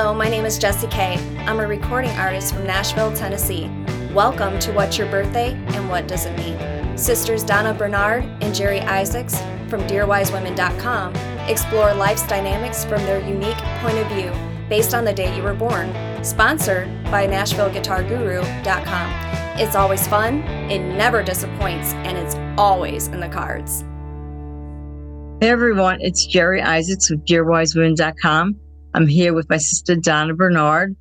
Hello, my name is Jessie Kay. I'm a recording artist from Nashville, Tennessee. Welcome to What's Your Birthday and What Does It Mean? Sisters Donna Bernard and Jerry Isaacs from DearWiseWomen.com explore life's dynamics from their unique point of view based on the day you were born. Sponsored by NashvilleGuitarGuru.com. It's always fun, it never disappoints, and it's always in the cards. Hey everyone, it's Jerry Isaacs with DearWiseWomen.com. I'm here with my sister Donna Bernard,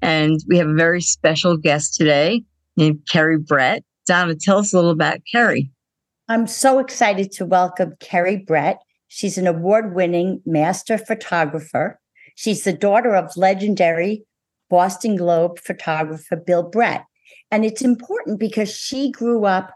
and we have a very special guest today named Kerry Brett. Donna, tell us a little about Kerry. I'm so excited to welcome Kerry Brett. She's an award winning master photographer. She's the daughter of legendary Boston Globe photographer Bill Brett. And it's important because she grew up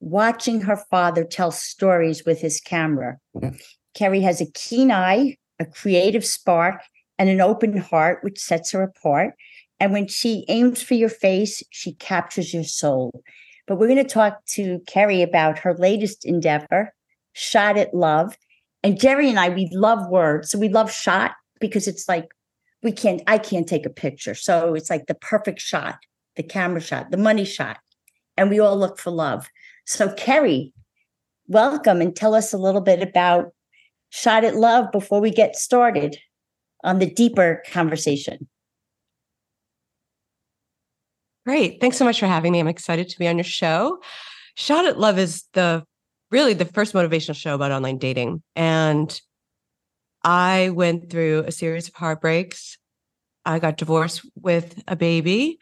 watching her father tell stories with his camera. Mm-hmm. Kerry has a keen eye, a creative spark, and an open heart, which sets her apart. And when she aims for your face, she captures your soul. But we're going to talk to Kerry about her latest endeavor, Shot at Love. And Jerry and I, we love words. So we love shot because it's like we can't, I can't take a picture. So it's like the perfect shot, the camera shot, the money shot. And we all look for love. So, Kerry, welcome and tell us a little bit about Shot at Love before we get started on the deeper conversation. Great. Thanks so much for having me. I'm excited to be on your show. Shot at Love is the really the first motivational show about online dating. And I went through a series of heartbreaks. I got divorced with a baby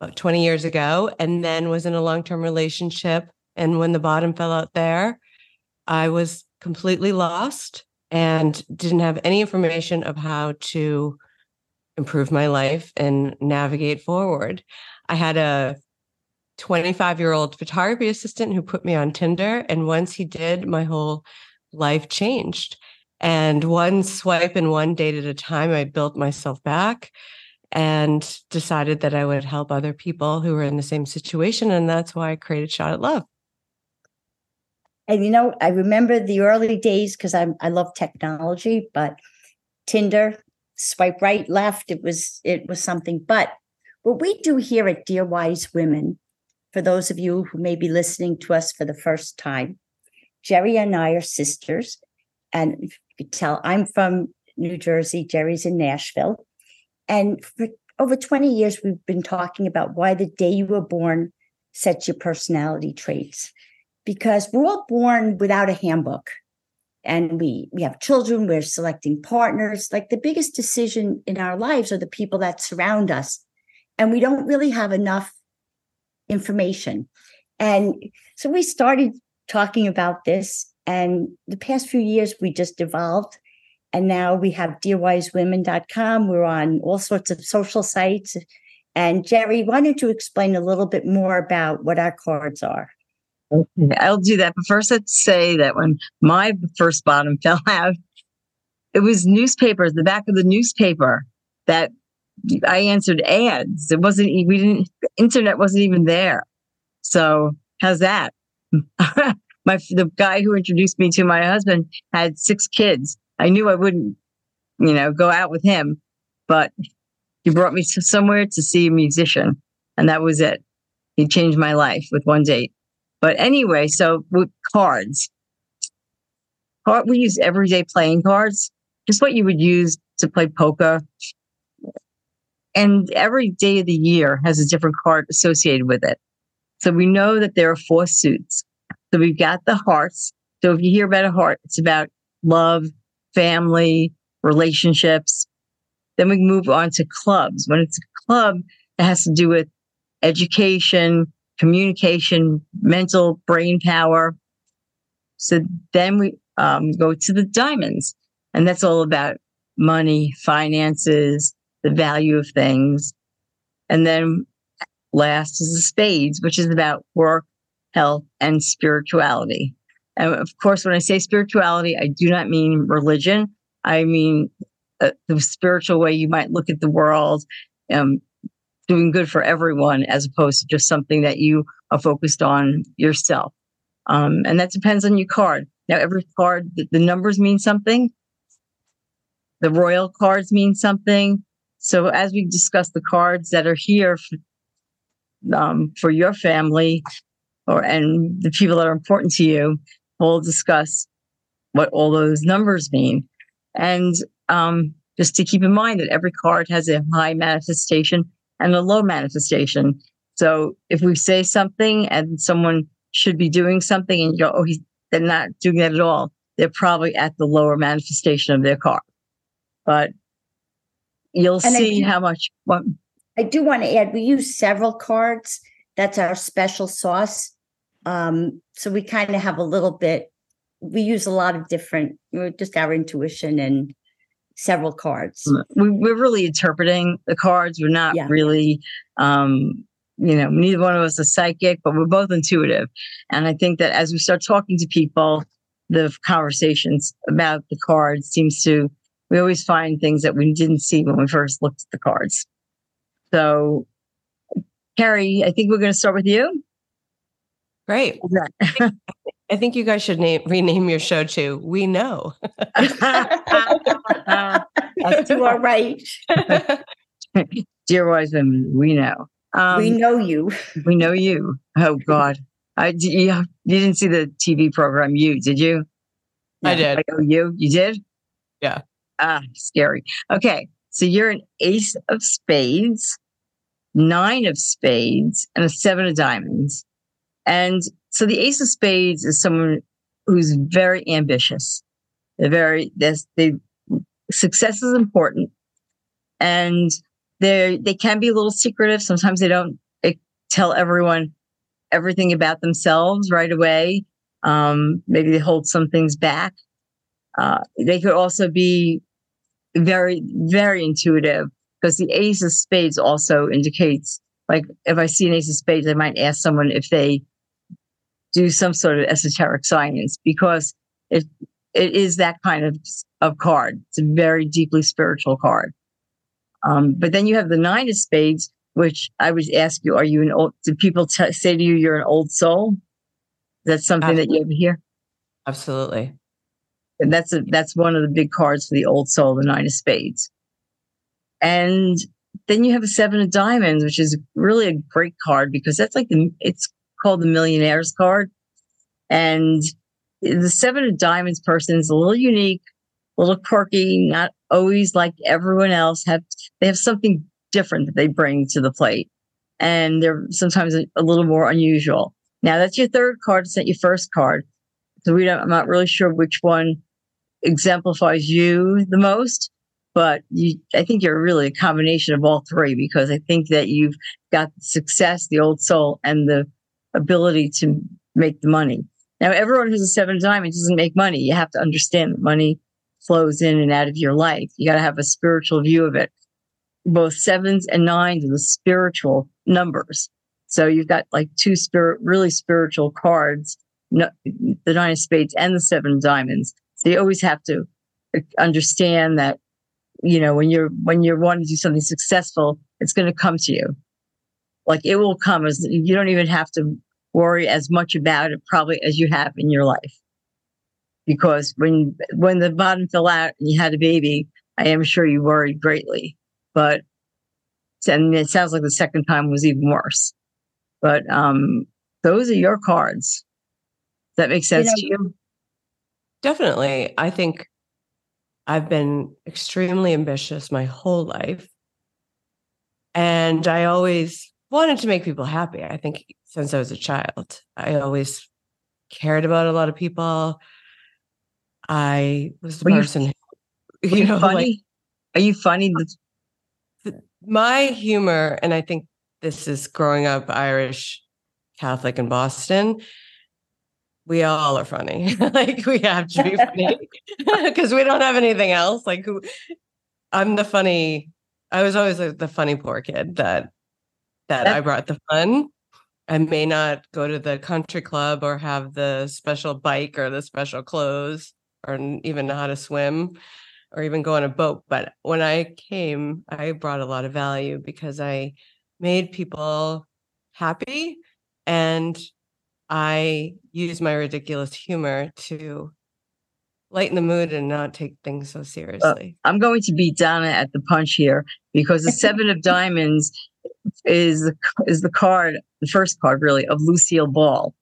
about 20 years ago and then was in a long-term relationship and when the bottom fell out there, I was completely lost and didn't have any information of how to improve my life and navigate forward. I had a 25 year old photography assistant who put me on Tinder. And once he did, my whole life changed. And one swipe and one date at a time, I built myself back and decided that I would help other people who were in the same situation. And that's why I created Shot at Love. And you know, I remember the early days because I I love technology, but Tinder, swipe right, left, it was it was something. But what we do here at Dear Wise Women, for those of you who may be listening to us for the first time, Jerry and I are sisters. And you could tell I'm from New Jersey, Jerry's in Nashville. And for over 20 years, we've been talking about why the day you were born sets your personality traits because we're all born without a handbook. And we we have children we're selecting partners. Like the biggest decision in our lives are the people that surround us. And we don't really have enough information. And so we started talking about this and the past few years we just evolved and now we have dearwisewomen.com we're on all sorts of social sites. And jerry why don't you explain a little bit more about what our cards are Okay, I'll do that. But first, let's say that when my first bottom fell out, it was newspapers, the back of the newspaper that I answered ads. It wasn't, we didn't, internet wasn't even there. So, how's that? my, the guy who introduced me to my husband had six kids. I knew I wouldn't, you know, go out with him, but he brought me to somewhere to see a musician. And that was it. He changed my life with one date. But anyway, so with cards, we use everyday playing cards, just what you would use to play poker. And every day of the year has a different card associated with it. So we know that there are four suits. So we've got the hearts. So if you hear about a heart, it's about love, family, relationships. Then we move on to clubs. When it's a club, it has to do with education, communication, mental brain power. So then we um, go to the diamonds, and that's all about money, finances, the value of things. And then last is the spades, which is about work, health, and spirituality. And of course, when I say spirituality, I do not mean religion. I mean uh, the spiritual way you might look at the world, um, doing good for everyone as opposed to just something that you are focused on yourself. Um, and that depends on your card. Now, every card, the, the numbers mean something. The royal cards mean something. So as we discuss the cards that are here for, um, for your family or and the people that are important to you, we'll discuss what all those numbers mean. And um, just to keep in mind that every card has a high manifestation and a low manifestation. So if we say something and someone should be doing something and you go, oh, he's, they're not doing that at all, they're probably at the lower manifestation of their card. But you'll And see do- how much. What, I do want to add, we use several cards. That's our special sauce. Um, so we kind of have a little bit, we use a lot of different, just our intuition and several cards. we, we're really interpreting the cards. We're not Yeah. really, um, you know, neither one of us is psychic, but we're both intuitive. And I think that as we start talking to people, the conversations about the cards seems to, we always find things that we didn't see when we first looked at the cards. So, Kerry, I think we're going to start with you. Great. I think you guys should name rename your show to We Know. You are right. Dear wise women, we know. Um, We know you. We know you. Oh God, I you, you didn't see the TV program. You did you? I did. Like, oh, you you did? Yeah. Ah, scary. Okay, so you're an ace of spades, nine of spades, and a seven of diamonds. And so the ace of spades is someone who's very ambitious. They're very this they success is important, and they they can be a little secretive. Sometimes they don't tell everyone everything about themselves right away. Um, maybe they hold some things back. Uh, they could also be very, very intuitive because the ace of spades also indicates, like, if I see an ace of spades, I might ask someone if they do some sort of esoteric science because it it is that kind of of card. It's a very deeply spiritual card. Um, but then you have the nine of spades, which I would ask you: Are you an old? Do people t- say to you you're an old soul? That's something that you ever hear. Absolutely. And that's a, that's one of the big cards for the old soul, the nine of spades. And then you have a seven of diamonds, which is really a great card because that's like the it's called the millionaires card. And the seven of diamonds person is a little unique, a little quirky, not always like everyone else. Have they have something different that they bring to the plate, and they're sometimes a, a little more unusual. Now that's your third card. It's not your first card, so we don't. I'm not really sure which one exemplifies you the most, but you. I think you're really a combination of all three because I think that you've got success, the old soul, and the ability to make the money. Now, everyone who's a seven of diamonds doesn't make money. You have to understand that money flows in and out of your life. You got to have a spiritual view of it. Both sevens and nines are the spiritual numbers. So you've got like two spirit, really spiritual cards, the nine of spades and the seven of diamonds. So you always have to uh, understand that, you know, when you're when you're wanting to do something successful, it's going to come to you. Like it will come as you don't even have to worry as much about it probably as you have in your life. Because when when the bottom fell out and you had a baby, I am sure you worried greatly. But and it sounds like the second time was even worse. But um those are your cards. Does that make sense know, to you? Definitely. I think I've been extremely ambitious my whole life. And I always wanted to make people happy. I think since I was a child, I always cared about a lot of people. I was the Were you- person, who, you know, funny? like are you funny? my humor, and I think this is growing up Irish Catholic in Boston. We all are funny. like we have to be funny because we don't have anything else. Like who I'm the funny. I was always like, the funny poor kid that that I brought the fun. I may not go to the country club or have the special bike or the special clothes or even know how to swim or even go on a boat. But when I came, I brought a lot of value because I made people happy and I used my ridiculous humor to lighten the mood and not take things so seriously. Uh, I'm going to beat Donna at the punch here because the seven of diamonds is is the card, the first card really of Lucille Ball.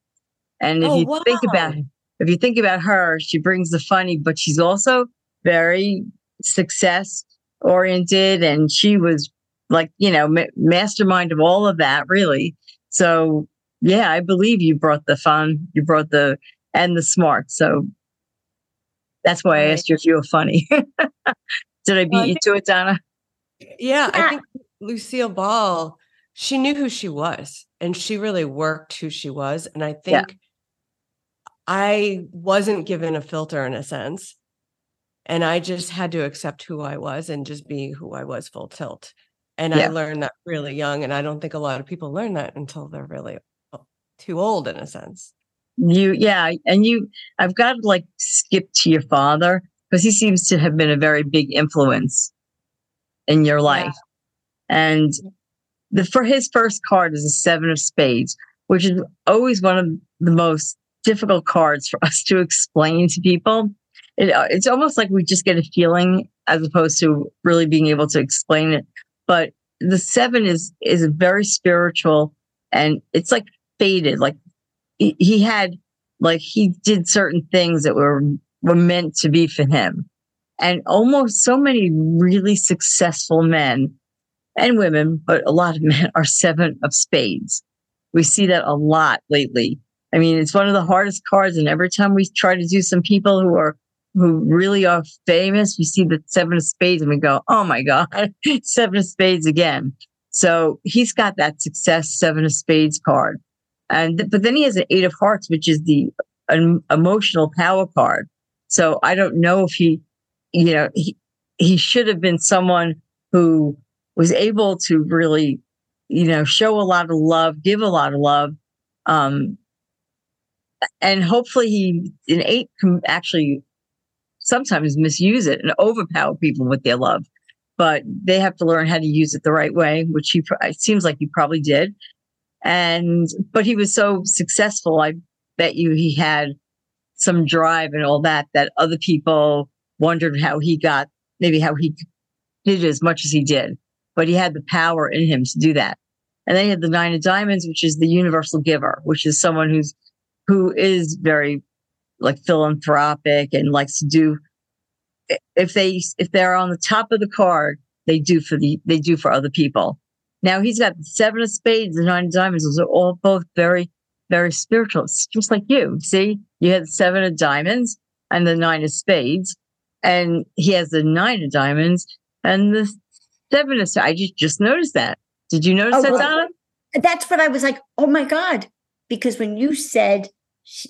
And if Oh, you think about wow. if you think about her, she brings the funny, but she's also very success oriented, and she was like you know ma- mastermind of all of that, really. So yeah, I believe you brought the fun, you brought the and the smart. So that's why I asked you if you were funny. Did I beat Well, I you think- to it, Donna? Yeah, I think Lucille Ball, she knew who she was and she really worked who she was. And I Yeah. think I wasn't given a filter in a sense. And I just had to accept who I was and just be who I was full tilt. And I learned that really young. And I don't think a lot of people learn that until they're really too old in a sense. You, yeah, and you. I've got to like skip to your father because he seems to have been a very big influence in your life. And the for his first card is a seven of spades, which is always one of the most difficult cards for us to explain to people. It, uh, it's almost like we just get a feeling as opposed to really being able to explain it. But the seven is is very spiritual, and it's like fated. Like he, he had, like he did certain things that were were meant to be for him, and almost so many really successful men and women, but a lot of men are seven of spades. We see that a lot lately. I mean, it's one of the hardest cards, and every time we try to do some people who are who really are famous, we see the seven of spades, and we go, "Oh my god, seven of spades again." So he's got that success seven of spades card, and but then he has an eight of hearts, which is the um, emotional power card. So I don't know if he, you know, he he should have been someone who was able to really, you know, show a lot of love, give a lot of love. Um, and hopefully he, an eight can actually sometimes misuse it and overpower people with their love, but they have to learn how to use it the right way, which he, it seems like he probably did. And, but he was so successful. I bet you he had some drive and all that, that other people wondered how he got, maybe how he did as much as he did but he had the power in him to do that. And then he had the nine of diamonds, which is the universal giver, which is someone who's who is very like philanthropic and likes to do if they if they're on the top of the card, they do for the they do for other people. Now he's got the seven of spades and nine of diamonds. Those are all both very, very spiritual. Just like you. See, you had the seven of diamonds and the nine of spades, and he has the nine of diamonds and the seven of. I just just noticed that. Did you notice Oh, that, well- Donna? That's what I was like, oh my God. Because when you said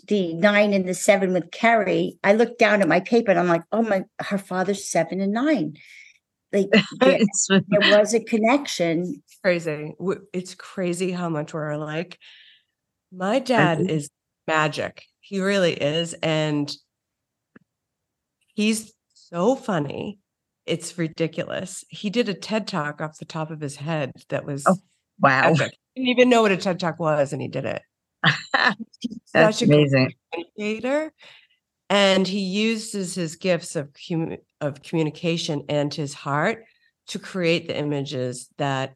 the nine and the seven with Kerry, I looked down at my paper and I'm like, oh my, her father's seven and nine. Like there, there was a connection. crazy. It's crazy how much we're alike. My dad is magic. He really is. And he's so funny. It's ridiculous. He did a TED talk off the top of his head that oh, was Oh, wow, epic. Didn't even know what a TED talk was, and he did it. That's amazing. communicator, and he uses his gifts of commu- of communication and his heart to create the images that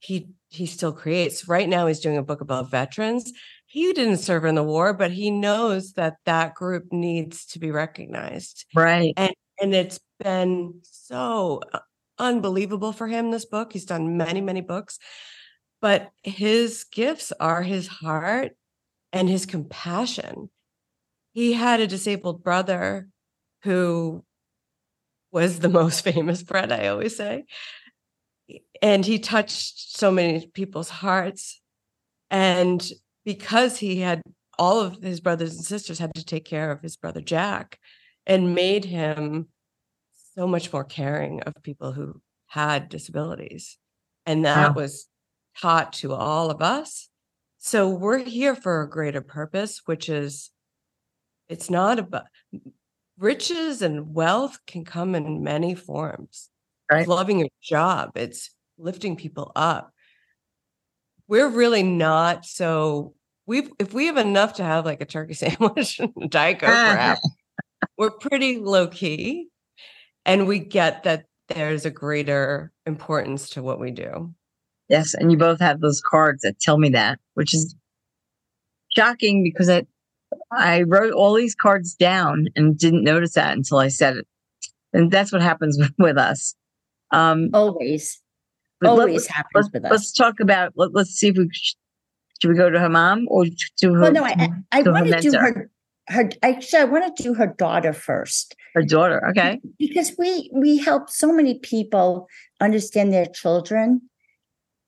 he he still creates. Right now, he's doing a book about veterans. He didn't serve in the war, but he knows that that group needs to be recognized Right. and it's been so uh, unbelievable for him this book. He's done many many books but his gifts are his heart and his compassion. He had a disabled brother who was the most famous Brett, i always say and he touched so many people's hearts and because he had all of his brothers and sisters had to take care of his brother jack and made him so much more caring of people who had disabilities. And that Wow. was taught to all of us. So we're here for a greater purpose, which is it's not about riches and wealth can come in many forms. Right. Loving your job, it's lifting people up. We're really not so we if we have enough to have like a turkey sandwich and a diet coke, ah. We're happy we're pretty low key and we get that there's a greater importance to what we do. Yes, and you both have those cards that tell me that, which is shocking because I I wrote all these cards down and didn't notice that until I said it. And that's what happens with, with us. Um, Always, but let- always happens let's, with let's us. talk about. Let, let's see if we should we go to her mom or to her, Well, no, I, I, I to want to do her. Her actually, I want to do her daughter first her daughter? Okay, because we we help so many people understand their children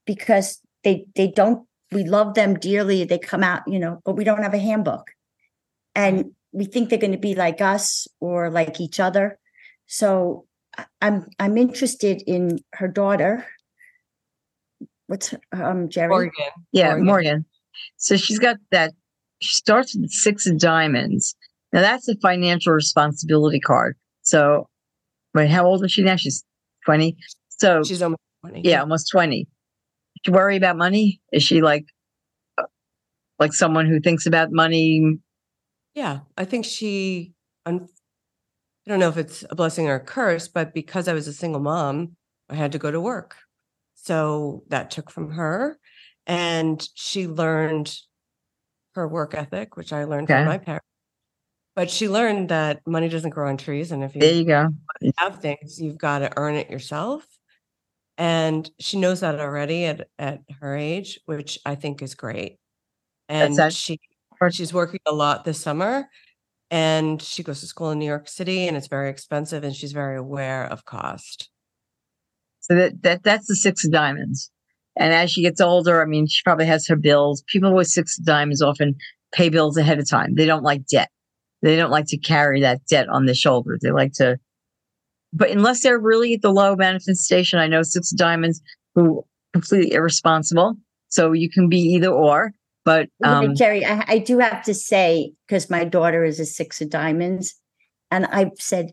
because they they don't we love them dearly they come out you know but we don't have a handbook and we think they're going to be like us or like each other so I- i'm i'm interested in her daughter what's her- um jerry Oregon. yeah, Morgan. Morgan. So she's got that. She starts with six of diamonds. Now that's a financial responsibility card. So, wait, how old is she now? She's twenty. So She's almost 20. yeah, almost 20. Does she worry about money? Is she like like someone who thinks about money? Yeah, I think she. un- I don't know if it's a blessing or a curse, but because I was a single mom, I had to go to work. So that took from her, and she learned her work ethic, which I learned Okay. from my parents. But she learned that money doesn't grow on trees, and if There you you go. have things, you've got to earn it yourself. And she knows that already at at her age, which I think is great. And she she's working a lot this summer and she goes to school in New York City and it's very expensive and she's very aware of cost. So that, that that's the six of diamonds. And as she gets older, I mean, she probably has her bills. People with six of diamonds often pay bills ahead of time. They don't like debt. They don't like to carry that debt on their shoulders. They like to, but unless they're really at the low manifestation, I know six of diamonds who completely irresponsible. So you can be either or. But Wait a minute, um, Jerry, I, I do have to say, because my daughter is a six of diamonds, and I've said,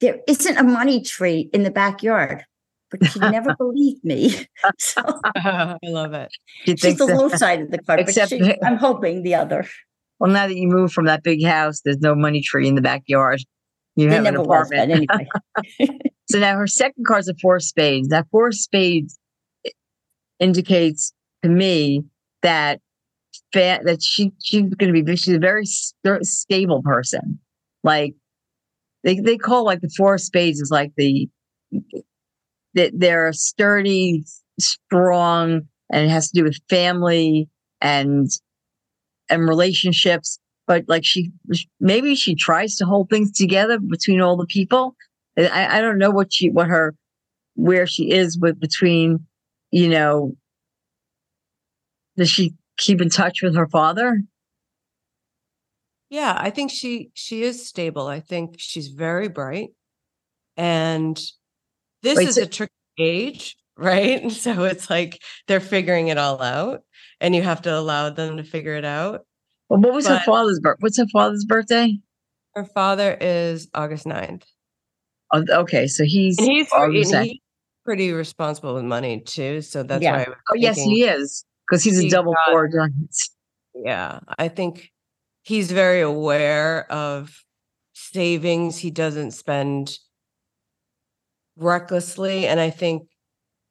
there isn't a money tree in the backyard, but she never believed me. So I love it. she she's the low side of the card, but Except- she, I'm hoping the other. well, now that you moved from that big house, there's no money tree in the backyard. You There have an was, apartment. anyway. So now her second card's a four of spades. That four of spades eh, indicates to me that fa- that she she's going to be she's a very st- stable person. Like they they call like the four of spades is like the that they're sturdy, strong, and it has to do with family and and relationships. But like she maybe she tries to hold things together between all the people. I, I don't know what she what her where she is with between, you know, does she keep in touch with her father? Yeah, I think she she is stable. I think she's very bright. And this Wait, is so- a tricky age, right? So it's like they're figuring it all out and you have to allow them to figure it out. Well, what was her father's birth? What's her father's birthday? Her father is August 9th. Oh, okay, so he's And he's, August and he's pretty responsible with money too. So that's Yeah. why I was Oh, yes, he is because he's a He's double got-. Yeah, I think he's very aware of savings. He doesn't spend recklessly. And I think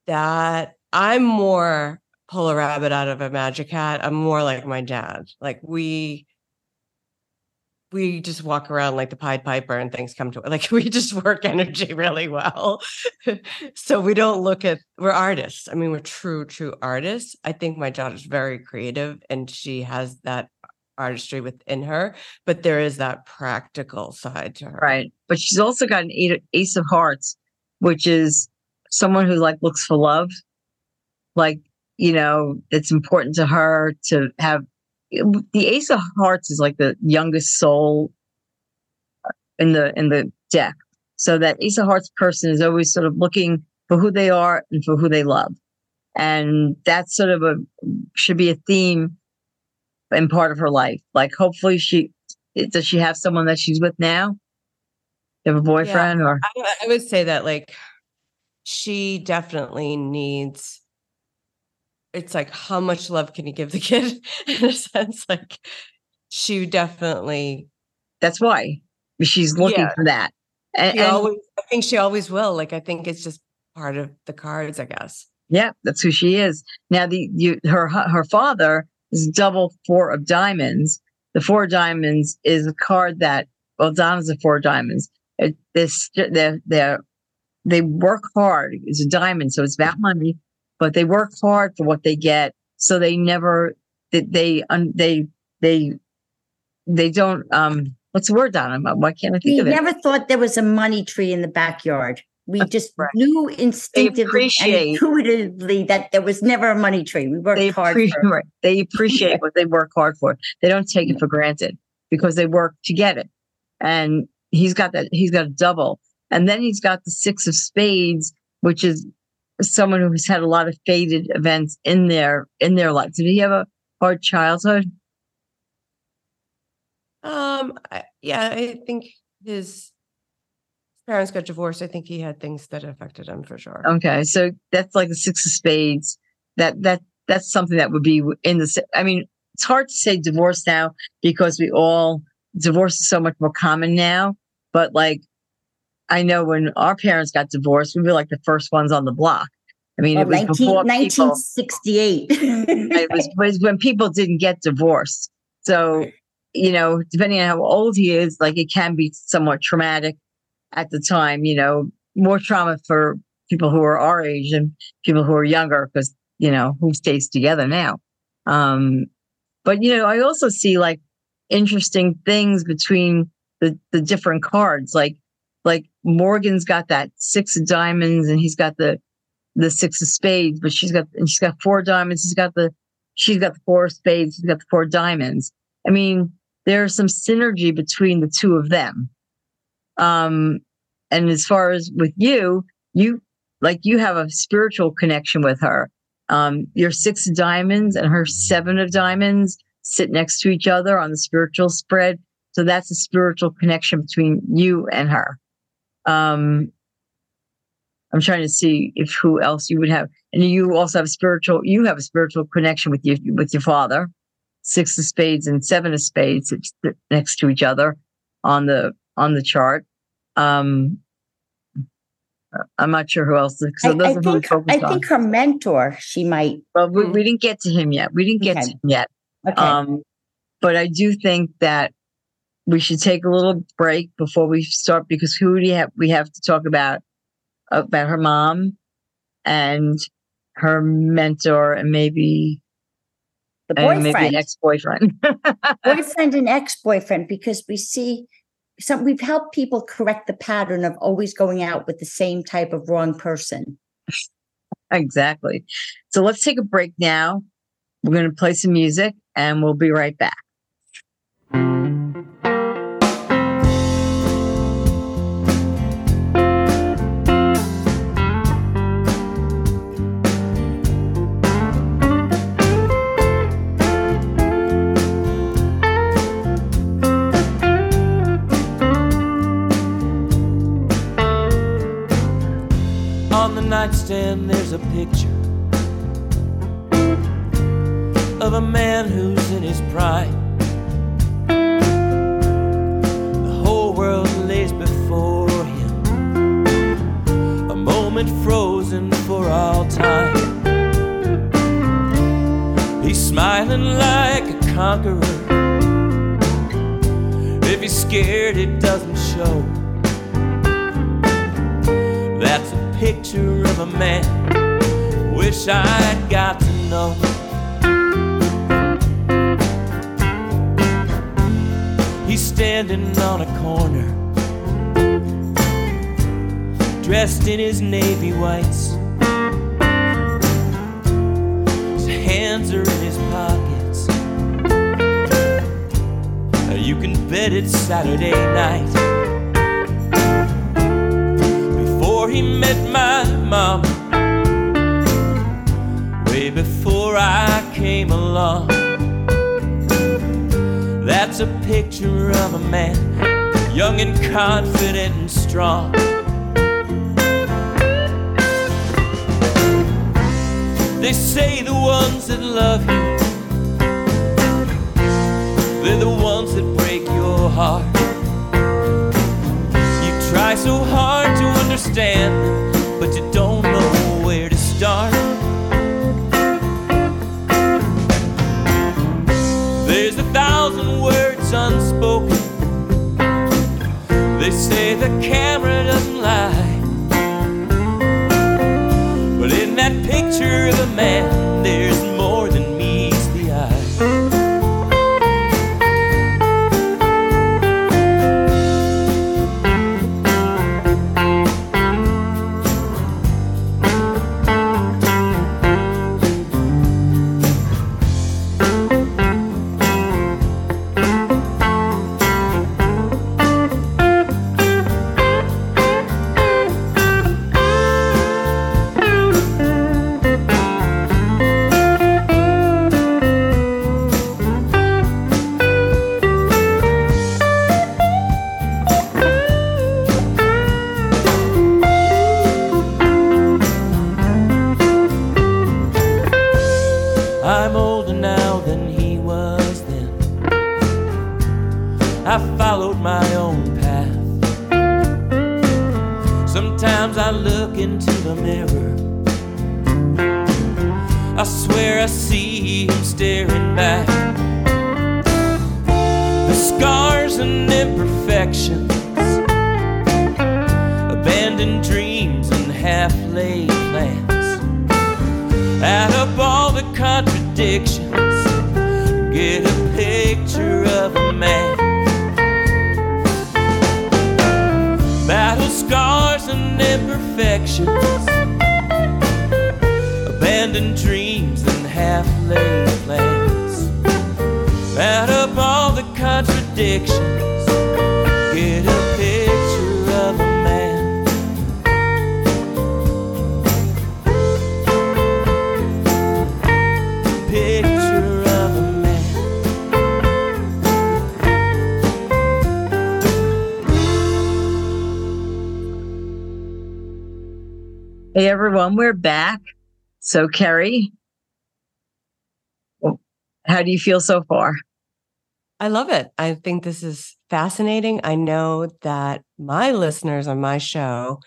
that I'm more pull a rabbit out of a magic hat. I'm more like my dad. Like we we just walk around like the Pied Piper and things come to like we just work energy really well. so we don't look at we're artists. I mean, we're true, true artists. I think my daughter's very creative and she has that artistry within her, but there is that practical side to her. Right. But she's also got an ace of hearts, which is someone who like looks for love. Like, you know, it's important to her to have the ace of hearts is like the youngest soul uh, in the in the deck. So that ace of hearts person is always sort of looking for who they are and for who they love. And that's sort of a should be a theme in part of her life. Like hopefully she does she have someone that she's with now? You have a boyfriend or I, I would say that like she definitely needs it's like how much love can you give the kid in a sense like she definitely that's why. she's looking Yeah. for that. And, and- always, I think she always will. Like, I think it's just part of the cards, I guess. yeah, that's who she is. Now the you her her father is double four of diamonds. The four of diamonds is a card that well, Donna's a four of diamonds. It, this they they they work hard. It's a diamond, so it's about money, but they work hard for what they get. So they never they they they they they don't um what's the word Donna? Why can't I think We of it? We never thought there was a money tree in the backyard. We just right. knew instinctively and intuitively that there was never a money tree. We worked they hard appreciate for it. right. they appreciate what they work hard for. They don't take it for granted because they work to get it. And he's got that. He's got a double, and then he's got the six of spades, which is someone who's had a lot of fated events in their in their life. Did he have a hard childhood? Um, I, yeah, I think his parents got divorced. I think he had things that affected him for sure. Okay, so that's like the six of spades. That that that's something that would be in the. I mean, it's hard to say divorce now because we all divorce is so much more common now. But like, I know when our parents got divorced, we were like the first ones on the block. I mean, Well, it was 19, before people. 1968. It was, it was when people didn't get divorced. So you know, depending on how old he is, like it can be somewhat traumatic at the time, you know, more trauma for people who are our age and people who are younger because, you know, who stays together now. Um, but, you know, I also see like interesting things between the, the different cards. Like, like Morgan's got that six of diamonds and he's got the, the six of spades, but she's got, and she's got four diamonds. He's got the, she's got the four spades. He's got the four diamonds. I mean, there's some synergy between the two of them. Um, and as far as with you, you like you have a spiritual connection with her. Um, your six of diamonds and her seven of diamonds sit next to each other on the spiritual spread. So that's a spiritual connection between you and her. Um, I'm trying to see if who else you would have, and you also have a spiritual. You have a spiritual connection with your with your father. Six of spades and seven of spades next to each other on the on the chart. Um, I'm not sure who else. So I, I think I on. think her mentor, she might. Well, we, we didn't get to him yet. We didn't get Okay. to him yet. Okay. Um, but I do think that we should take a little break before we start because who do you have? We have to talk about about her mom and her mentor and maybe the maybe boyfriend, ex boyfriend. boyfriend and ex-boyfriend, because we see some we've helped people correct the pattern of always going out with the same type of wrong person. exactly. So let's take a break now. We're going to play some music and we'll be right back. Nightstand, there's a picture of a man who's in his prime. The whole world lays before him, a moment frozen for all time. He's smiling like a conqueror. If he's scared, it doesn't show. That's a picture of a man. Wish I'd got to know. He's standing on a corner, dressed in his navy whites. His hands are in his pockets. You can bet it's Saturday night met my mom. Way before I came along. That's a picture of a man, young and confident and strong. They say the ones that love you, they're the ones that break your heart. So hard to understand, but you don't know where to start. There's a thousand words unspoken. They say the camera doesn't lie. But in that picture of a man, So Kerry, how do you feel so far? I love it. I think this is fascinating. I know that my listeners on my show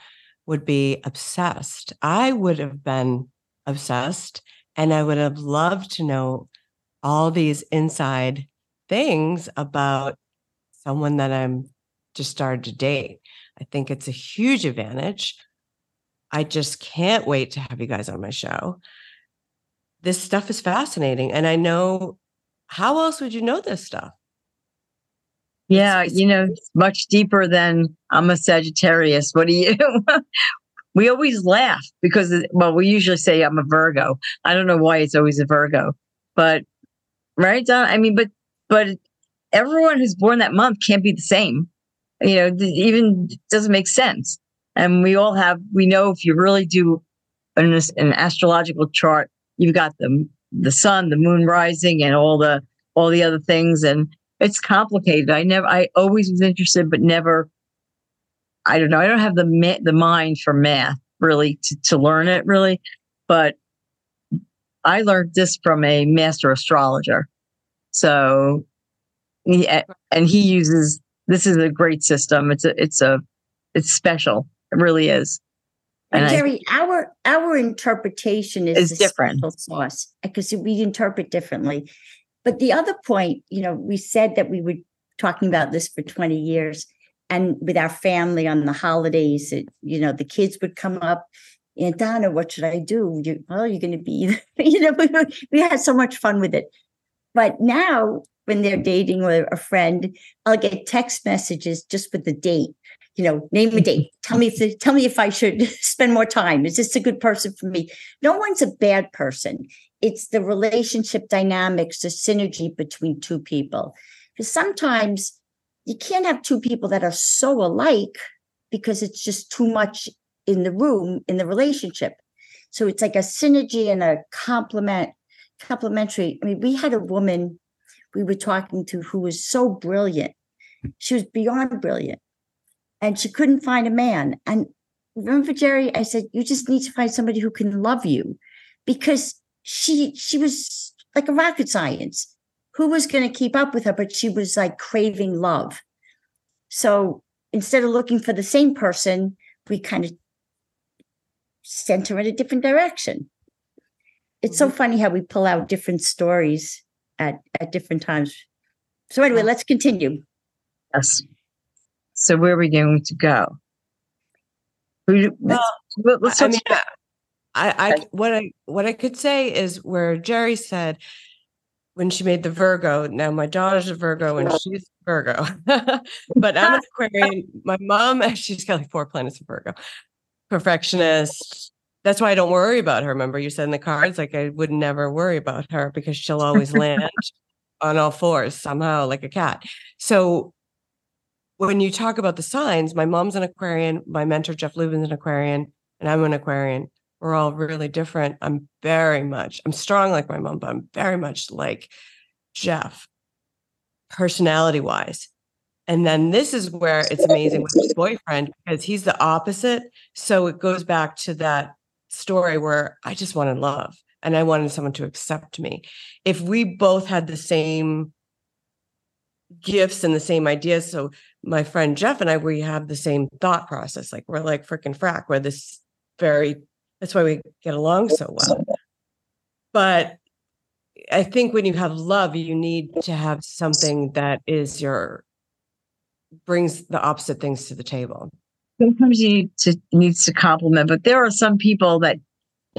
would be obsessed. I would have been obsessed and I would have loved to know all these inside things about someone that I'm just started to date. I think it's a huge advantage. I just can't wait to have you guys on my show. This stuff is fascinating. And I know how else would you know this stuff? Yeah, you know, much deeper than I'm a Sagittarius. What do you? we always laugh because, uh, well, we usually say I'm a Virgo. I don't know why it's always a Virgo, but right, Don? I mean, but but everyone who's born that month can't be the same. You know, even doesn't make sense. And we all have. We know if you really do an, an astrological chart, you've got the the sun, the moon rising, and all the all the other things, and it's complicated. I never, I always was interested, but never. I don't know. I don't have the ma- the mind for math really to, to learn it really, but I learned this from a master astrologer. So, and he uses this is a great system. It's a it's a it's special. It really is. And And I- Jerry, our our interpretation is Is the different. sauce because we interpret differently. But the other point, you know, we said that we were talking about this for 20 years, and with our family on the holidays, it, you know, the kids would come up. And Donna, what should I do? You, well, you're going to be, you know, we, were- we had so much fun with it. But now, when they're dating with a friend, I'll get text messages just with the date you know, name a mm-hmm. date. Tell me if the, tell me if I should spend more time. Is this a good person for me? No one's a bad person. It's the relationship dynamics, the synergy between two people. Because sometimes you can't have two people that are so alike because it's just too much in the room in the relationship. So it's like a synergy and a complement, complementary. I mean, we had a woman we were talking to who was so brilliant. She was beyond brilliant and she couldn't find a man. And remember, Jerry, I said, you just need to find somebody who can love you because she she was like a rocket science. Who was going to keep up with her? But she was like craving love. So instead of looking for the same person, we kind of sent her in a different direction. It's so mm-hmm. funny how we pull out different stories at at different times. So anyway, let's continue. Yes. So where are we going to go? We, let's, let's I mean, about- I, I what I what I could say is where Jerry said when she made the Virgo. Now my daughter's a Virgo and she's a Virgo, but I'm an Aquarian. My mom, she's got like four planets in Virgo. Perfectionist. That's why I don't worry about her. Remember, you said in the cards, like I would never worry about her because she'll always land on all fours somehow, like a cat. So when you talk about the signs, my mom's an Aquarian, my mentor Jeff Lubin's an Aquarian, and I'm an Aquarian. We're all really different. I'm very much, I'm strong like my mom, but I'm very much like Jeff, personality wise. And then this is where it's amazing with his boyfriend because he's the opposite. So it goes back to that story where I just wanted love and I wanted someone to accept me. If we both had the same gifts and the same ideas, so my friend Jeff and I, we have the same thought process. Like we're like freaking frack. We're this very, that's why we get along so well. But I think when you have love, you need to have something that is your brings the opposite things to the table. sometimes you need to needs to compliment, but there are some people that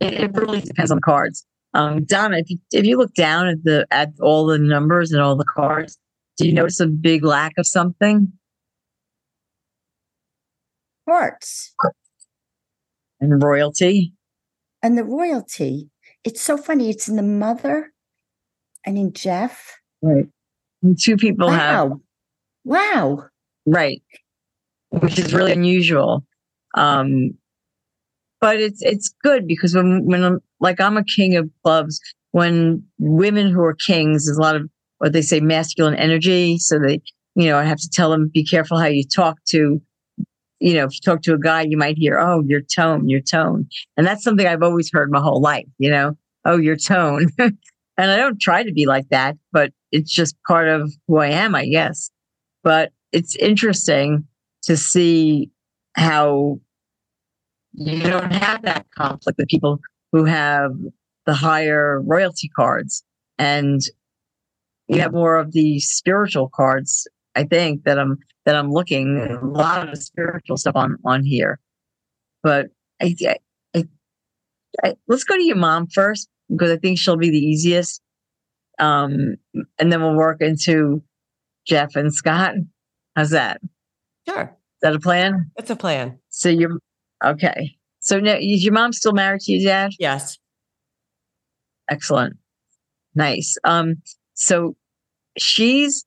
it, it really depends on the cards. Um, Donna, if you if you look down at the at all the numbers and all the cards, do you notice a big lack of something? Hearts And royalty, and the royalty. It's so funny. It's in the mother and in Jeff. right? And two people have Wow. Wow. right, which is really unusual. Um, but it's it's good because when when I'm like I'm a king of clubs, when women who are kings, there's a lot of what they say masculine energy. So they, you know, I have to tell them be careful how you talk to, you know, if you talk to a guy, you might hear, oh, your tone, your tone, and that's something I've always heard my whole life. You know, oh, your tone, and I don't try to be like that, but it's just part of who I am, I guess. But it's interesting to see how you don't have that conflict with people who have the higher royalty cards and you have more of the spiritual cards i think that i'm that i'm looking a lot of spiritual stuff on on here but i, I, I, let's go to your mom first because i think she'll be the easiest um and then we'll work into jeff and scott how's that? Sure. Is that a plan It's a plan. so you're okay. So now is your mom still married to your dad? Yes. Excellent. Nice. Um, so she's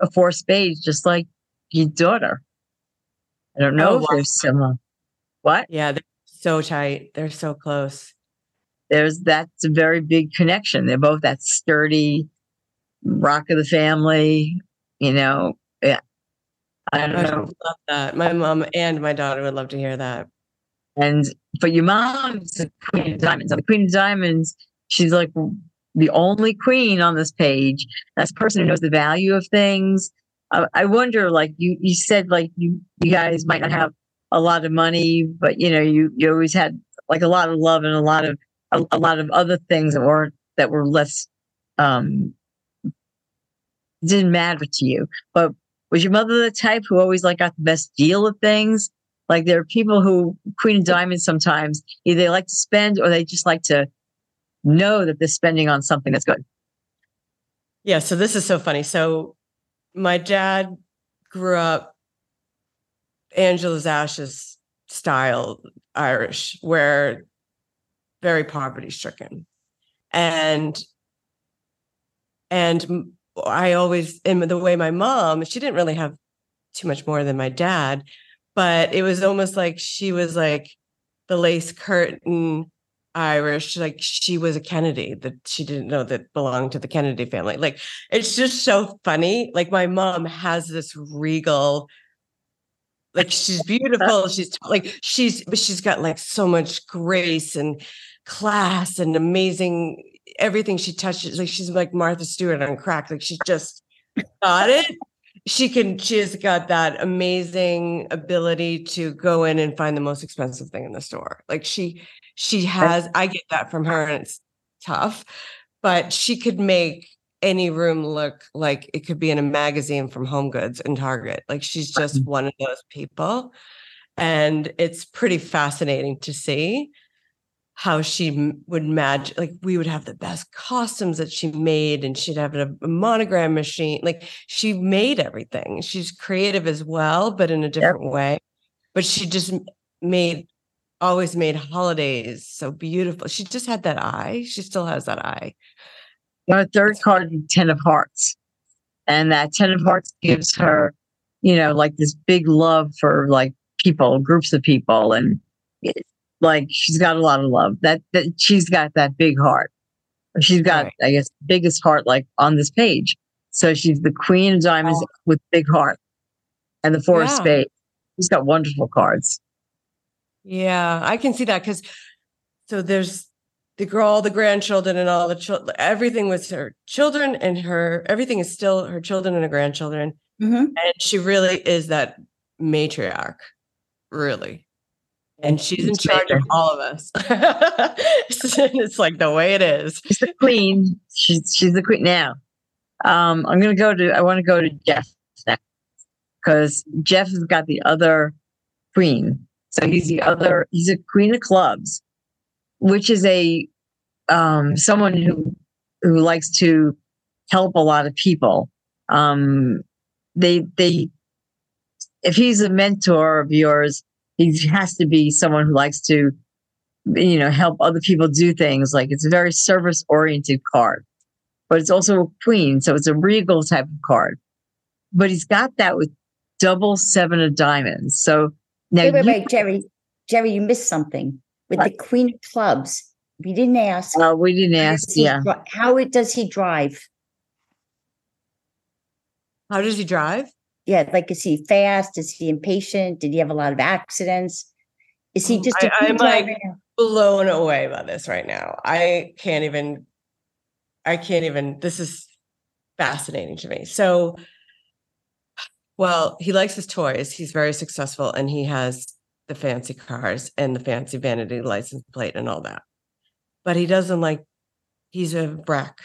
a four spades, just like your daughter. I don't know Oh, if wow. they're similar. What? Yeah. They're so tight. They're so close. There's that's a very big connection. They're both that sturdy rock of the family, you know. Yeah. I I don't would know. love that. My mom and my daughter would love to hear that. And but your mom's the queen of diamonds. The queen of diamonds, she's like the only queen on this page. That's a person who knows the value of things. I, I wonder, like you, you said, like you, you guys might not have a lot of money, but you know, you, you always had like a lot of love and a lot of a, a lot of other things that weren't that were less um didn't matter to you. But was your mother the type who always like got the best deal of things? Like there are people who Queen of Diamonds sometimes either they like to spend or they just like to know that they're spending on something that's good. Yeah. So this is so funny. So my dad grew up Angela's Ashes style Irish, where very poverty stricken. And and I always and the way my mom, she didn't really have too much more than my dad, but it was almost like she was like the lace curtain Irish, like she was a Kennedy that she didn't know that belonged to the Kennedy family. Like it's just so funny. Like my mom has this regal, like she's beautiful. She's like she's but she's got like so much grace and class and amazing everything she touches. Like she's like Martha Stewart on crack. Like she just got it. She can she has got that amazing ability to go in and find the most expensive thing in the store. Like she she has i get that from her and it's tough but she could make any room look like it could be in a magazine from home goods and target. Like she's just one of those people. And it's pretty fascinating to see how she would match like we would have the best costumes that she made and she'd have a, a monogram machine like she made everything. She's creative as well but in a different way. But she just made always made holidays so beautiful. She just had that eye. She still has that eye. Our third card is Ten of Hearts. And that Ten of Hearts gives her, you know, like this big love for like people, groups of people. And like she's got a lot of love. That, that she's got that big heart. She's got, Right. I guess, biggest heart like on this page. So she's the queen of diamonds with big heart and the four of spades. She's got wonderful cards. Yeah, I can see that because so there's the girl, all the grandchildren, and all the children. Everything was her children and her. Everything is still her children and her grandchildren, Mhm. and she really is that matriarch, really. And she's in charge of all of us. it's like the way it is. She's the queen. she's she's the queen now. Um, I'm gonna go to. I want to go to Jeff next because Jeff has got the other queen. So he's the other. He's a queen of clubs, which is a um someone who who likes to help a lot of people. Um, they they if he's a mentor of yours, he has to be someone who likes to you know help other people do things like it's a very service oriented card but it's also a queen so it's a regal type of card but he's got that with double seven of diamonds so now Wait, wait, you- wait, Jerry. Jerry, you missed something with the Queen of Clubs. We didn't ask. uh, we didn't how ask does yeah dri- How it does he drive? How does he drive? Yeah, like is he fast? Is he impatient? Did he have a lot of accidents? Is he Mm, just I- a good I'm like- blown away by this right now. I can't even, I can't even, this is fascinating to me. So, well, he likes his toys. He's very successful and he has the fancy cars and the fancy vanity license plate and all that. But he doesn't like, he's a wreck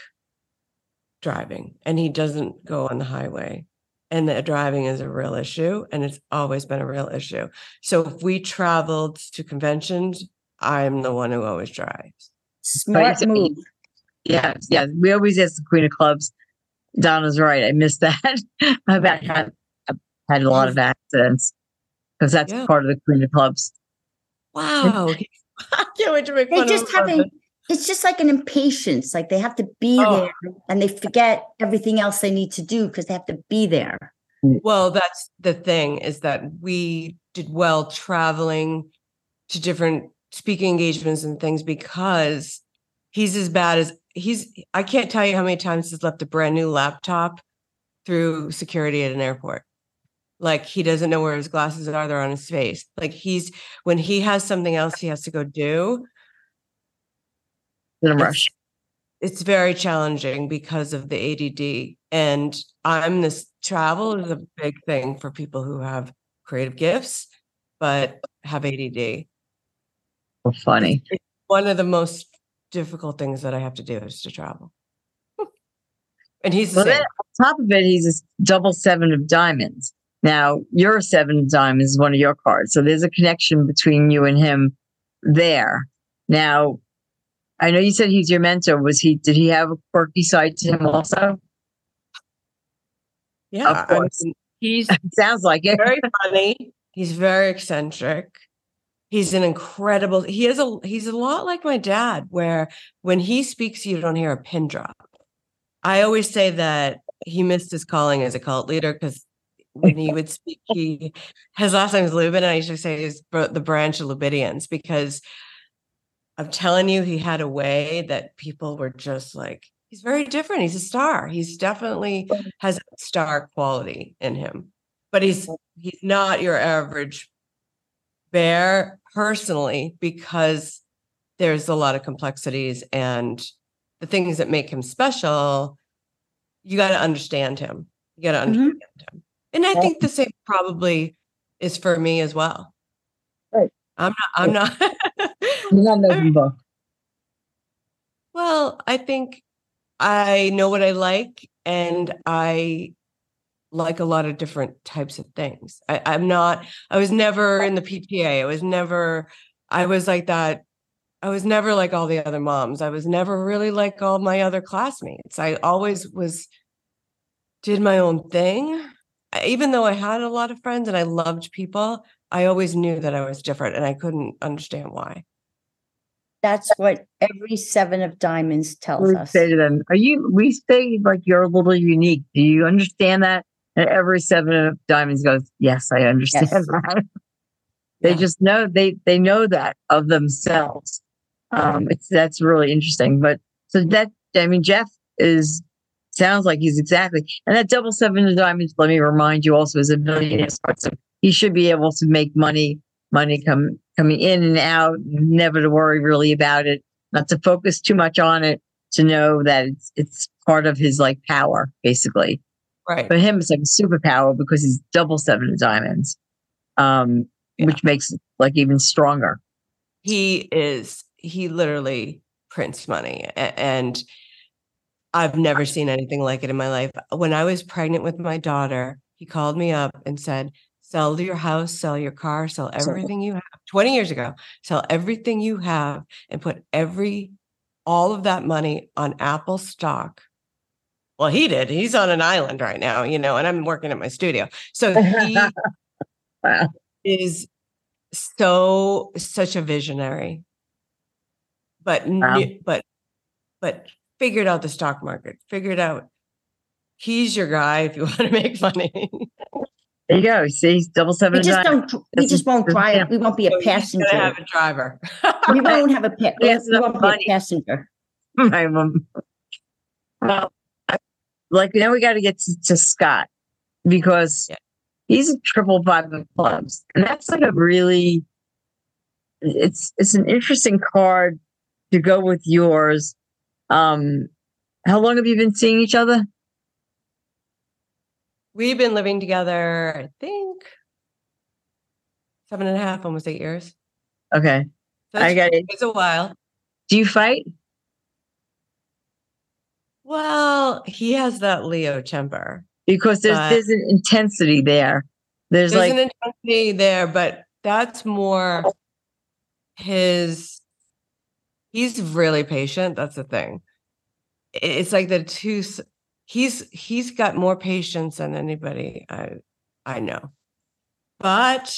driving and he doesn't go on the highway. And the driving is a real issue and it's always been a real issue. So if we traveled to conventions, I'm the one who always drives. Smart Right. move. yeah yeah we always ask the queen of clubs donna's right i missed that about had had a lot of accidents because that's Yeah. part of the queen of clubs Wow. I can't wait to make They fun just of him. Having it's just like an impatience. Like they have to be Oh. there and they forget everything else they need to do because they have to be there. Mm. Well, that's the thing is that we did well traveling to different speaking engagements and things because he's as bad as he's I can't tell you how many times he's left a brand new laptop through security at an airport. Like he doesn't know where his glasses are, they're on his face. Like he's when he has something else he has to go do, in a It's- rush it's very challenging because of the ADD. And I'm this travel is a big thing for people who have creative gifts, but have ADD. so funny It's one of the most difficult things that I have to do is to travel. and he's Well, then on top of it, he's a double seven of diamonds. Now, your seven of diamonds is one of your cards. So there's a connection between you and him there. Now, I know you said he's your mentor. Was he, did he have a quirky side to him also? yeah. I course. mean, he's Sounds like it. very funny. He's very eccentric. He's an incredible. He is a. He's a lot like my dad, where when he speaks, you don't hear a pin drop. I always say that he missed his calling as a cult leader because when he would speak, he his last name is Lubin, and I used to say he's the branch of Lubidians because I'm telling you, he had a way that people were just like, he's very different. He's a star. He's definitely has a star quality in him, but he's he's not your average bear personally because there's a lot of complexities and the things that make him special. You got to understand him. You got to Mhm. understand him. And I think the same probably is for me as well. Right. I'm not, I'm not. You're not an open book. well, I think I know what I like and I like a lot of different types of things. I, I'm not, I was never in the PTA. I was never, I was like that. I was never like all the other moms. I was never really like all my other classmates. I always was, did my own thing. I- Even though I had a lot of friends and I loved people, I always knew that I was different and I couldn't understand why. That's what every seven of diamonds tells We us. say to them, "Are you?" We say like you're a little unique. Do you understand that? And every seven of diamonds goes, "Yes, I understand Yes. that." they Yeah. just know they they know that of themselves. Um, it's that's really interesting. But so that I mean, Jeff is sounds like he's exactly and that double seven of diamonds. Let me remind you, also is a millionaire. So he should be able to make money, money come coming in and out. Never to worry really about it. Not to focus too much on it. To know that it's it's part of his like power, basically. Right. For him, it's like a superpower because he's double seven of diamonds, um, Yeah. which makes it like even stronger. he is he literally prints money and i've never seen anything like it in my life when i was pregnant with my daughter he called me up and said sell your house sell your car sell everything you have 20 years ago sell everything you have and put every all of that money on apple stock. Well he did he's on an island right now you know and i'm working at my studio. So he Wow. is so such a visionary. But Wow. but but figured out the stock market figured out he's your guy if you want to make money There you go. See, he's double seven We just don't, we This just won't this is try it. We won't be a So he's gonna passenger. have a driver We won't have a pa- He we won't be a money. passenger. My mom. Well, like now we got to get to, to Scott because Yeah. he's a triple five of clubs, and that's like a really it's it's an interesting card to go with yours. Um, how long have you been seeing each other? We've been living together i think seven and a half almost eight years Okay, so I got it. it's a while Do you fight? well he has that leo temper Because there's there's an intensity there. There's, there's like an intensity there, but that's more his. He's really patient. That's the thing. It's like the two. He's he's got more patience than anybody I I know, but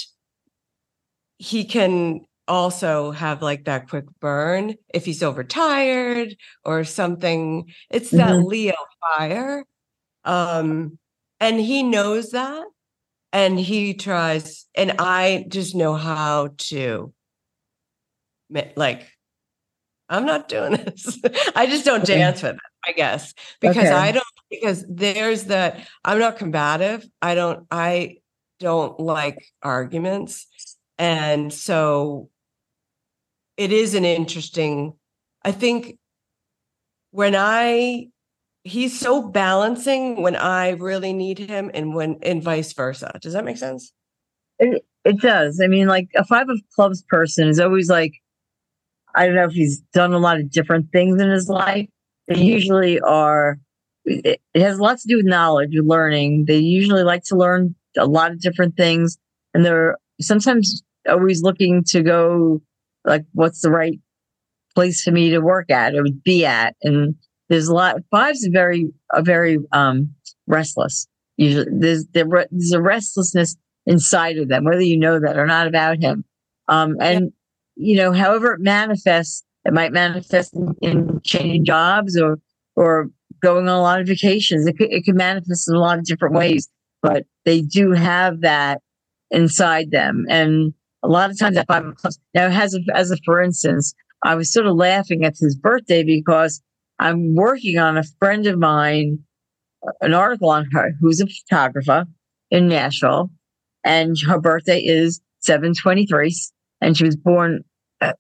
he can also have like that quick burn if he's overtired or something. It's that Mhm. Leo fire, um, and he knows that and he tries and i just know how to like i'm not doing this i just don't dance with it i guess because Okay. i don't because there's that i'm not combative i don't i don't like arguments and so it is an interesting i think when i he's so balancing when I really need him and when and vice versa. Does that make sense? It, it does. I mean, like a five of clubs person is always like, I don't know if he's done a lot of different things in his life. They usually are, it, has lots to do with knowledge, learning. They usually like to learn a lot of different things. And they're sometimes always looking to go, like, what's the right place for me to work at or be at? And there's a lot, fives are very, are very um, restless. Usually there's, there's a restlessness inside of them, whether you know that or not about him. Um, and you know, however it manifests, it might manifest in, in changing jobs or or going on a lot of vacations. It it could manifest in a lot of different ways, but they do have that inside them. And a lot of times five o'clock now as a as a for instance, I was sort of laughing at his birthday because I'm working on a friend of mine, an article on her who's a photographer in Nashville and her birthday is 723 and she was born Uh,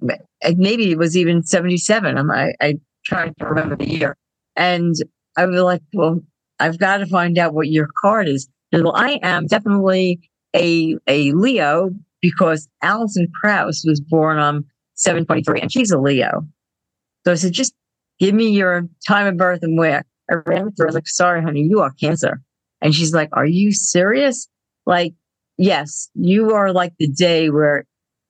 maybe it was even 77 i'm I, I trying to remember the year and i was like well i've got to find out what your card is well, I am definitely a a Leo because Alison Krauss was born on 723 and she's a Leo. So I said, just give me your time of birth and where. I ran through. I was like, sorry, honey, you are cancer. And she's like, are you serious? Like, yes, you are like the day where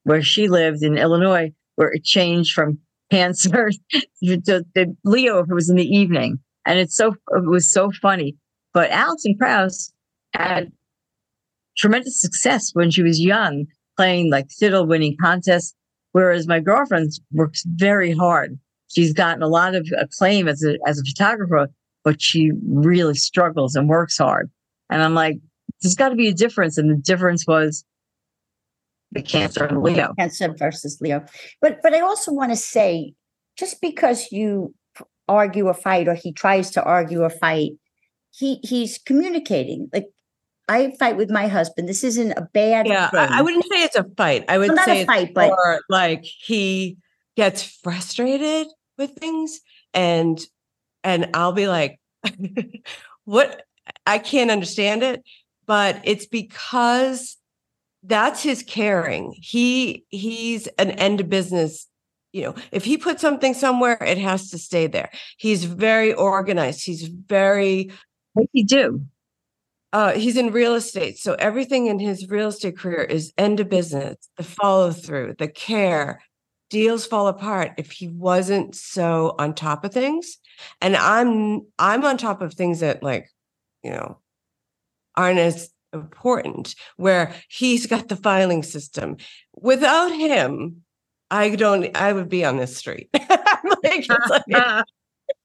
where she lived in Illinois, where it changed from cancer to, to Leo if it was in the evening. And it's so it was so funny. But Alison Krauss had tremendous success when she was young, playing like fiddle, winning contests. Whereas my girlfriend works very hard. She's gotten a lot of acclaim as a as a photographer, but she really struggles and works hard. And I'm like, there's got to be a difference. And the difference was the cancer and Leo. Cancer versus Leo. But but I also want to say, just because you argue a fight or he tries to argue a fight, he he's communicating. Like I fight with my husband. This isn't a bad yeah, thing. I, I wouldn't say it's a fight. I would Well, not say a it's fight, but like he gets frustrated with things and and I'll be like, what I can't understand it, but it's because that's his caring. He he's an end of business. You know, if he puts something somewhere, it has to stay there. He's very organized. He's very What do you do? uh he's in real estate. So everything in his real estate career is end of business, the follow through, the care. Deals fall apart if he wasn't so on top of things. And I'm I'm on top of things that like, you know, aren't as important where he's got the filing system. Without him, I don't I would be on this street. Like, like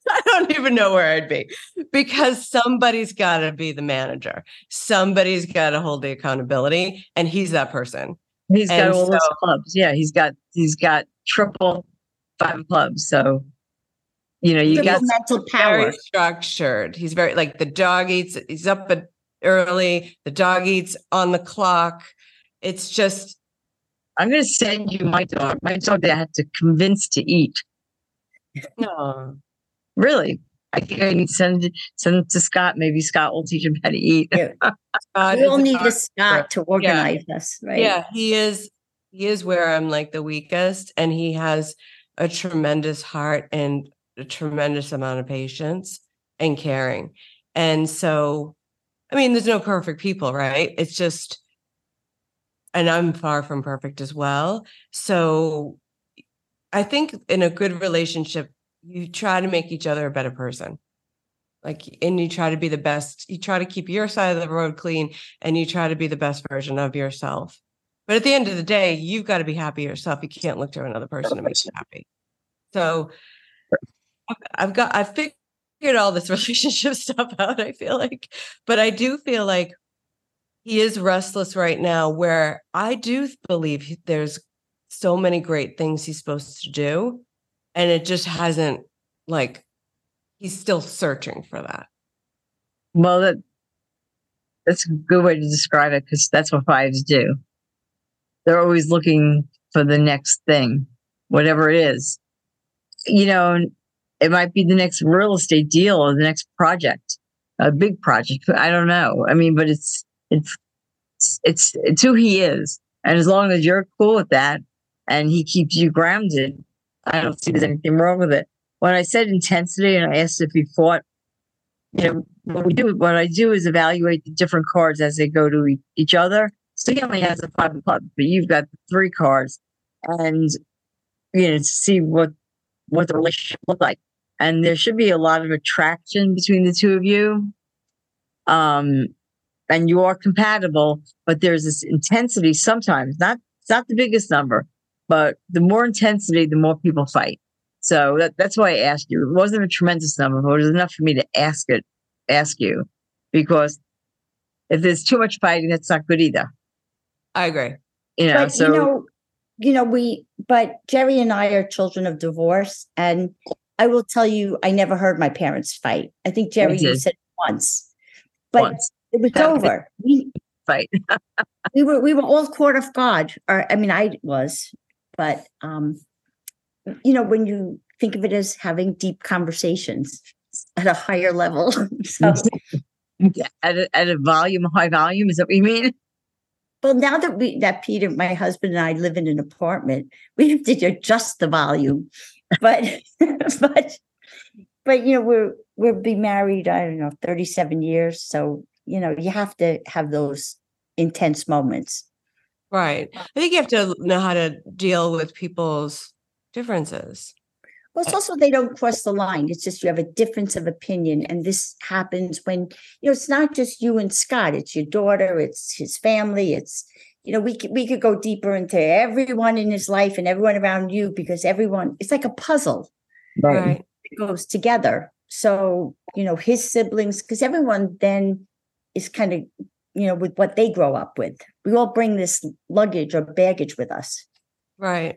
I don't even know where I'd be because somebody's got to be the manager. Somebody's got to hold the accountability, and he's that person. He's got And all those clubs. Yeah, he's got he's got triple five clubs. So you know, you got mental power. Very structured. He's very like the dog eats. He's up at early. The dog eats on the clock. It's just I'm gonna send you my dog. My dog that I had to convince to eat. no. Really. I think I need to send send it to Scott. Maybe Scott will teach him how to eat. Yeah. God We all a need dog a Scott to organize us, right? Yeah, he is. He is where I'm like the weakest, and he has a tremendous heart and a tremendous amount of patience and caring. And so, I mean, there's no perfect people, right? It's just, and I'm far from perfect as well. So, I think in a good relationship, you try to make each other a better person. Like, and you try to be the best, you try to keep your side of the road clean and you try to be the best version of yourself. But at the end of the day, you've got to be happy yourself. You can't look to another person to make you happy. So I've- got I've figured all this relationship stuff out, I feel like. But I do feel like he is restless right now where I do believe he- there's so many great things he's supposed to do and it just hasn't like he's still searching for that. Well, that that's a good way to describe it because that's what fives do. They're always looking for the next thing, whatever it is. You know, it might be the next real estate deal or the next project, a big project. I don't know. I mean, but it's it's it's it's who he is, and as long as you're cool with that, and he keeps you grounded, I don't see there's anything wrong with it. When I said intensity, and I asked if he fought you know, what we do, what I do is evaluate the different cards as they go to each other. So he only has a five of clubs, but you've got three cards, and you know, to see what what the relationship look like. And there should be a lot of attraction between the two of you. Um, and you are compatible, but there's this intensity sometimes. Not it's not the biggest number, but the more intensity, the more people fight. So that, that's why I asked you. It wasn't a tremendous number, but it was enough for me to ask it, ask you, because if there's too much fighting, that's not good either. I agree. You know, but so you know, you know, we but Jerry and I are children of divorce, and I will tell you, I never heard my parents fight. I think Jerry, you did. said once, but once it was over. We fight. we were we were all court of God, or I mean, I was, but um, you know, when you think of it as having deep conversations at a higher level, so at a, at a volume, high volume. Is that what you mean? Well, now that we that Peter, my husband and I live in an apartment, we have to adjust the volume. But but but you know, we're we'll be married, I don't know, 37 years. So, you know, you have to have those intense moments. Right. I think you have to know how to deal with people's differences. Well, it's also they don't cross the line. It's just you have a difference of opinion. And this happens when, you know, it's not just you and Scott, it's your daughter, it's his family, it's, you know, we could, we could go deeper into everyone in his life and everyone around you because everyone, it's like a puzzle. Right. It goes together. So, you know, his siblings, because everyone then is kind of, you know, with what they grow up with. We all bring this luggage or baggage with us. Right.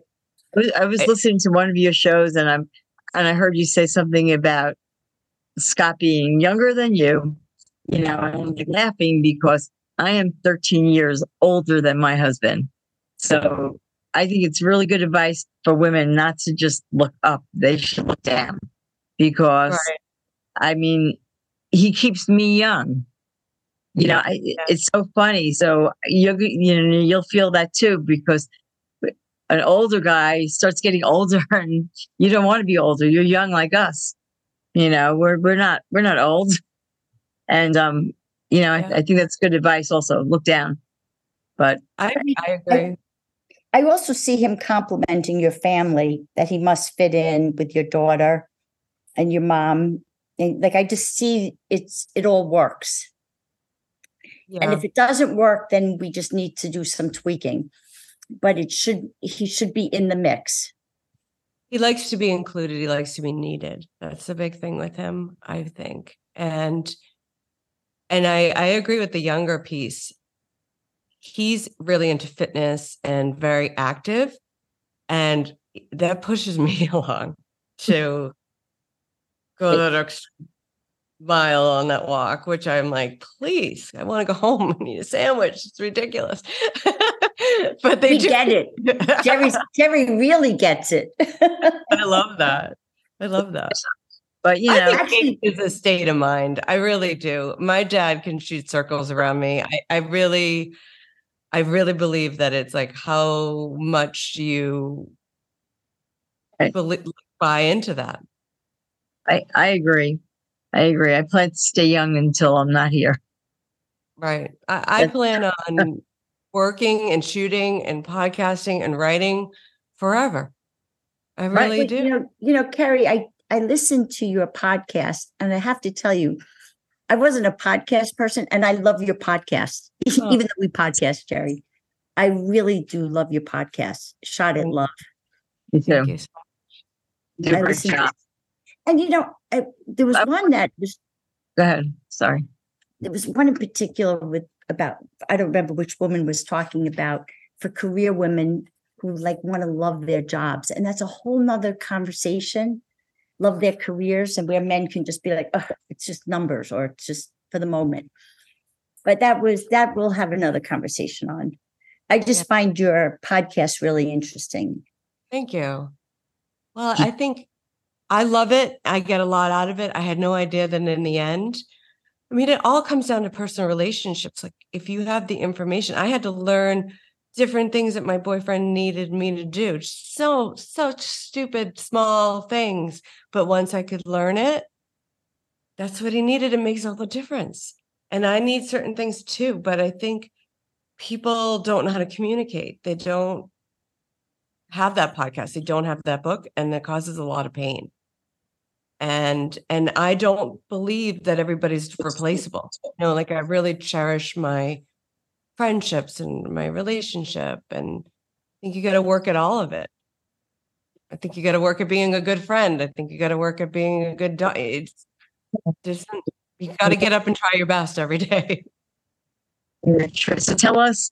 I was, I was listening to one of your shows, and I'm and I heard you say something about Scott being younger than you. You know, I'm laughing because I am 13 years older than my husband. So I think it's really good advice for women not to just look up; they should look down because Right. I mean, he keeps me young. You know, I, it's so funny. So you you know you'll feel that too because an older guy starts getting older, and you don't want to be older. You're young like us. You know, we're we're not we're not old, and um, you know, Yeah. I, I think that's good advice. Also, look down. But I, I agree. I also see him complimenting your family that he must fit in with your daughter and your mom. And like I just see it's it all works. And if it doesn't work, then we just need to do some tweaking. But it should he should be in the mix. He likes to be included. He likes to be needed. That's the big thing with him, I think. And and I I agree with the younger piece. He's really into fitness and very active. And that pushes me along to go that extra mile on that walk, which I'm like, please, I want to go home and eat a sandwich. It's ridiculous. but they do get it. Jerry's Jerry really gets it. I love that. I love that. But you I think it is a state of mind. I really do. My dad can shoot circles around me. I, I really, I really believe that it's like how much you Right. belie- buy into that. I I agree. I agree. I plan to stay young until I'm not here. Right. I, I plan on working and shooting and podcasting and writing forever. I Right. really But, do. You know, you know, Kerry, I I listened to your podcast, and I have to tell you, I wasn't a podcast person, and I love your podcast, Oh. even though we podcast, Jerry. I really do love your podcast, Shot at Love. Me Thank you. so- Do a I great listened to- job. And you know, I, there was I- one that was Go ahead. Sorry. there was one in particular with about I don't remember which woman was talking about for career women who like want to love their jobs, and that's a whole nother conversation. Love their careers, and where men can just be like, oh, it's just numbers, or it's just for the moment. But that was that we'll have another conversation on. I just Yeah. find your podcast really interesting. Thank you. Well, I think I love it. I get a lot out of it. I had no idea that in the end, I mean, it all comes down to personal relationships. Like if you have the information, I had to learn different things that my boyfriend needed me to do. So, such stupid, small things. But once I could learn it, that's what he needed. It makes all the difference. And I need certain things too. But I think people don't know how to communicate. They don't have that podcast they don't have that book and that causes a lot of pain and and i don't believe that everybody's replaceable you know like i really cherish my friendships and my relationship and i think you got to work at all of it i think you got to work at being a good friend i think you got to work at being a good do- it's just you got to get up and try your best every day So tell us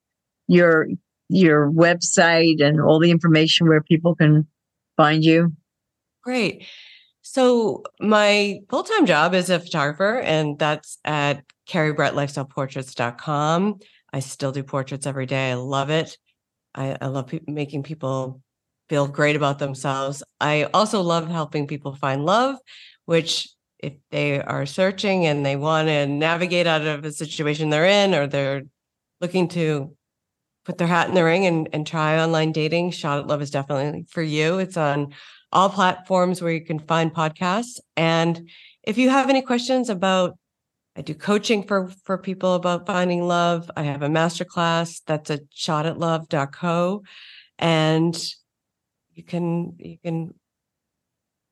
your your website and all the information where people can find you. Great. So my full-time job is a photographer, and that's at kerrybrettlifestyleportraits.com. I still do portraits every day. I love it. I, I love pe- making people feel great about themselves. I also love helping people find love, which if they are searching and they want to navigate out of a situation they're in or they're looking to put their hat in the ring and, and try online dating, Shot at Love is definitely for you. It's on all platforms where you can find podcasts. And if you have any questions about I do coaching for for people about finding love. I have a masterclass that's a shot at shotatlove.co and you can you can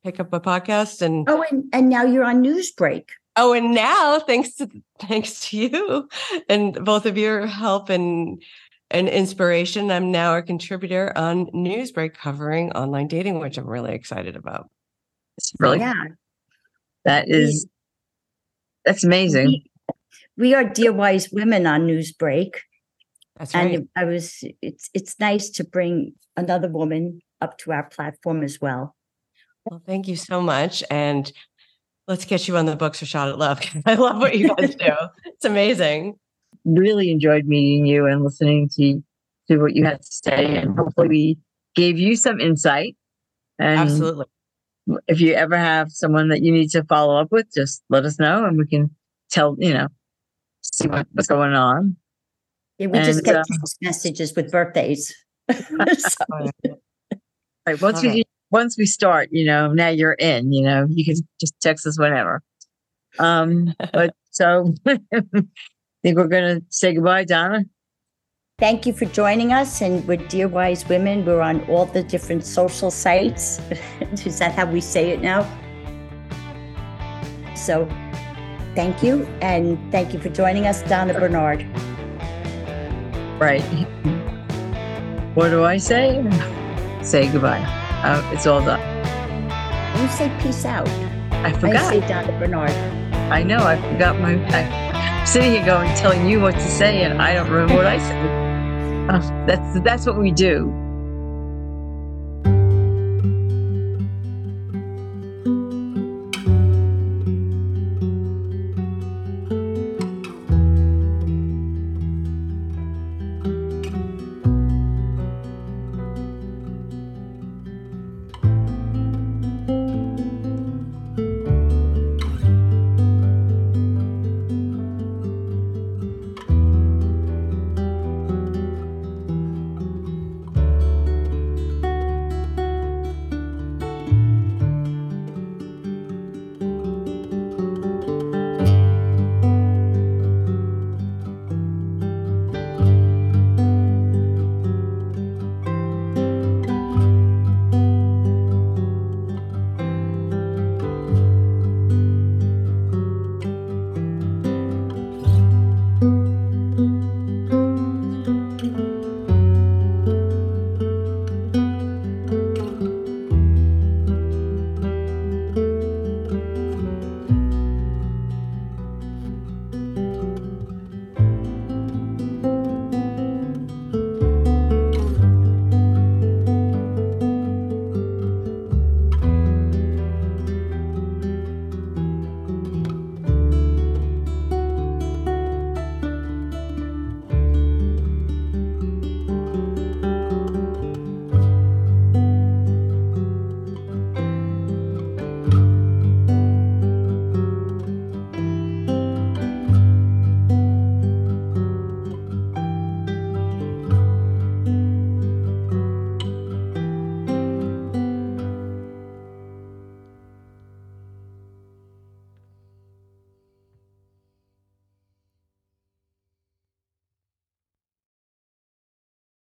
pick up a podcast and Oh, and, and now you're on Newsbreak. oh and now thanks to thanks to you and both of your help and and inspiration i'm now a contributor on newsbreak covering online dating which i'm really excited about It's really Yeah. that is that's amazing. We, we are Dear Wise Women on Newsbreak. that's right And I was it's it's nice to bring another woman up to our platform as well. well thank you so much and let's get you on the books for shot at love i love what you guys do it's amazing Really enjoyed meeting you and listening to to what you had to say, and hopefully we gave you some insight. And absolutely if you ever have someone that you need to follow up with, just let us know, and we can tell you know see what, what's going on. Yeah, we just get uh, messages with birthdays. So- Right. Once Love we once we start, you know, now you're in, you know, you can just text us whenever. Um, but so I think we're gonna say goodbye, Donna. Thank you for joining us. And we're Dear Wise Women, we're on all the different social sites. Is that how we say it now? So thank you. And thank you for joining us, Donna Bernard. Right. What do I say? Say goodbye. Uh, it's all done. You say peace out. I forgot. I say Donna Bernard. I know. I forgot my. I, I'm sitting here going, telling you what to say, and I don't remember what I said. That's that's what we do.